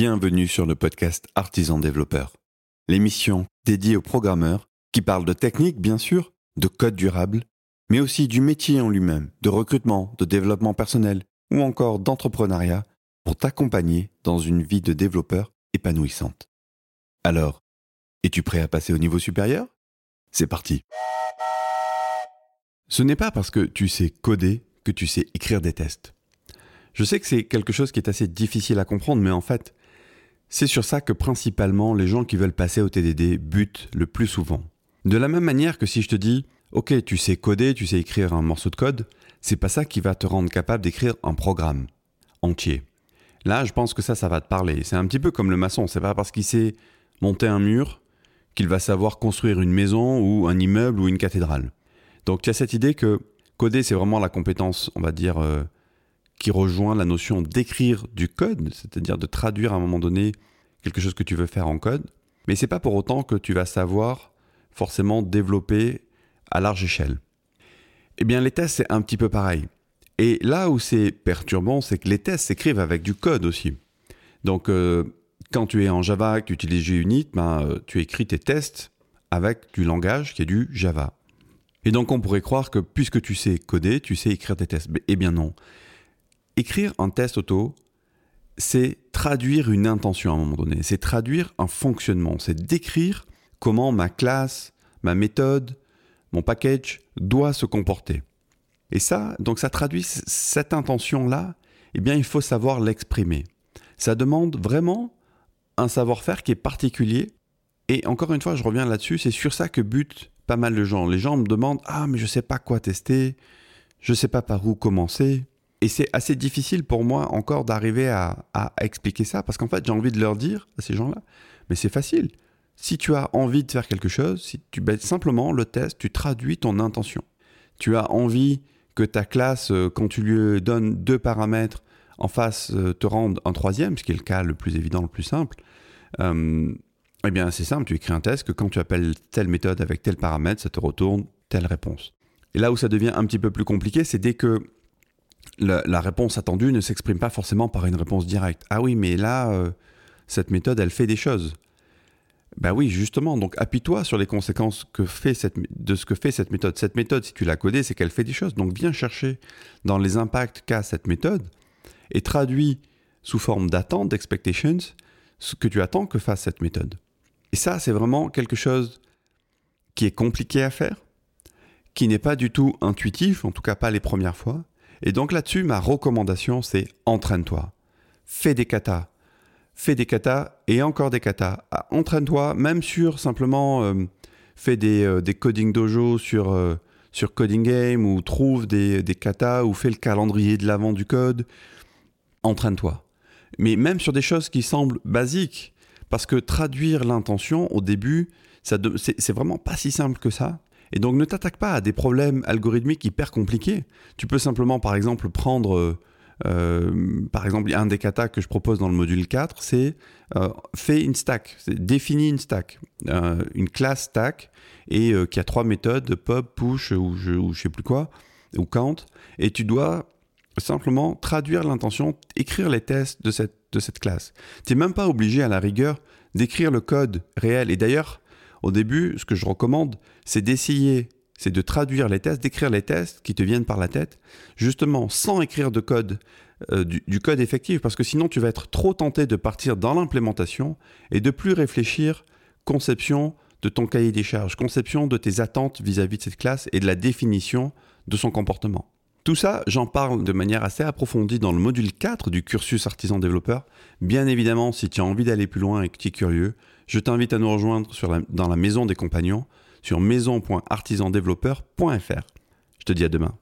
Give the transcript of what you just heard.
Bienvenue sur le podcast Artisan Développeur, l'émission dédiée aux programmeurs qui parlent de technique, bien sûr, de code durable, mais aussi du métier en lui-même, de recrutement, de développement personnel ou encore d'entrepreneuriat pour t'accompagner dans une vie de développeur épanouissante. Alors, es-tu prêt à passer au niveau supérieur? C'est parti Ce n'est pas parce que tu sais coder que tu sais écrire des tests. Je sais que c'est quelque chose qui est assez difficile à comprendre, mais en fait, c'est sur ça que principalement les gens qui veulent passer au TDD butent le plus souvent. De la même manière que si je te dis, ok, tu sais coder, tu sais écrire un morceau de code, c'est pas ça qui va te rendre capable d'écrire un programme entier. Là, je pense que ça, ça va te parler. C'est un petit peu comme le maçon. C'est pas parce qu'il sait monter un mur qu'il va savoir construire une maison ou un immeuble ou une cathédrale. Donc, tu as cette idée que coder, c'est vraiment la compétence, on va dire, euh, qui rejoint la notion d'écrire du code, c'est-à-dire de traduire à un moment donné quelque chose que tu veux faire en code. Mais c'est pas pour autant que tu vas savoir forcément développer à large échelle. Eh bien, les tests, c'est un petit peu pareil. Et là où c'est perturbant, c'est que les tests s'écrivent avec du code aussi. Donc, euh, quand tu es en Java, que tu utilises JUnit, ben, euh, tu écris tes tests avec du langage qui est du Java. Et donc, on pourrait croire que puisque tu sais coder, tu sais écrire tes tests. Eh bien non. Écrire un test auto, c'est traduire une intention à un moment donné, c'est traduire un fonctionnement, c'est décrire comment ma classe, ma méthode, mon package doit se comporter. Et ça, donc ça traduit cette intention-là, eh bien il faut savoir l'exprimer. Ça demande vraiment un savoir-faire qui est particulier. Et encore une fois, je reviens là-dessus, c'est sur ça que butent pas mal de gens. Les gens me demandent Ah, mais je ne sais pas quoi tester, je ne sais pas par où commencer. Et c'est assez difficile pour moi encore d'arriver à, expliquer ça, parce qu'en fait, j'ai envie de leur dire à ces gens-là, mais c'est facile. Si tu as envie de faire quelque chose, si tu bêtes simplement le test, tu traduis ton intention. Tu as envie que ta classe, euh, quand tu lui donnes deux paramètres, en face euh, te rende un troisième, ce qui est le cas le plus évident, le plus simple, euh, eh bien c'est simple, tu écris un test que quand tu appelles telle méthode avec tel paramètre, ça te retourne telle réponse. Et là où ça devient un petit peu plus compliqué, c'est dès que la, réponse attendue ne s'exprime pas forcément par une réponse directe. Ah oui, mais là, euh, cette méthode, elle fait des choses. Ben oui, justement, donc appuie-toi sur les conséquences que fait de ce que fait cette méthode. Cette méthode, si tu l'as codée, c'est qu'elle fait des choses. Donc viens chercher dans les impacts qu'a cette méthode et traduis sous forme d'attente, d'expectations, ce que tu attends que fasse cette méthode. Et ça, c'est vraiment quelque chose qui est compliqué à faire, qui n'est pas du tout intuitif, en tout cas pas les premières fois, et donc là-dessus, ma recommandation, c'est entraîne-toi. Fais des katas. Fais des katas et encore des katas. Ah, entraîne-toi, même sur simplement, euh, fais des, euh, des, coding dojo sur, euh, sur Coding Game ou trouve des, des katas ou fais le calendrier de l'avant du code. Entraîne-toi. Mais même sur des choses qui semblent basiques, parce que traduire l'intention au début, c'est vraiment pas si simple que ça. Et donc ne t'attaque pas à des problèmes algorithmiques hyper compliqués. Tu peux simplement par exemple prendre, euh, euh, par exemple un des katas que je propose dans le module 4, c'est euh, une stack, définis une stack, une classe stack, et qui a trois méthodes, pop, push ou je, ou je sais plus quoi, ou count, et tu dois simplement traduire l'intention, écrire les tests de cette, de cette classe. Tu n'es même pas obligé à la rigueur d'écrire le code réel. Et d'ailleurs, au début, ce que je recommande, c'est d'essayer, c'est de traduire les tests, d'écrire les tests qui te viennent par la tête, justement sans écrire de code, euh, du, code effectif, parce que sinon tu vas être trop tenté de partir dans l'implémentation et de plus réfléchir conception de ton cahier des charges, conception de tes attentes vis-à-vis -vis de cette classe et de la définition de son comportement. Tout ça, j'en parle de manière assez approfondie dans le module 4 du cursus artisan développeur. Bien évidemment, si tu as envie d'aller plus loin et que tu es curieux, je t'invite à nous rejoindre dans la maison des compagnons sur maison.artisandéveloppeur.fr. Je te dis à demain.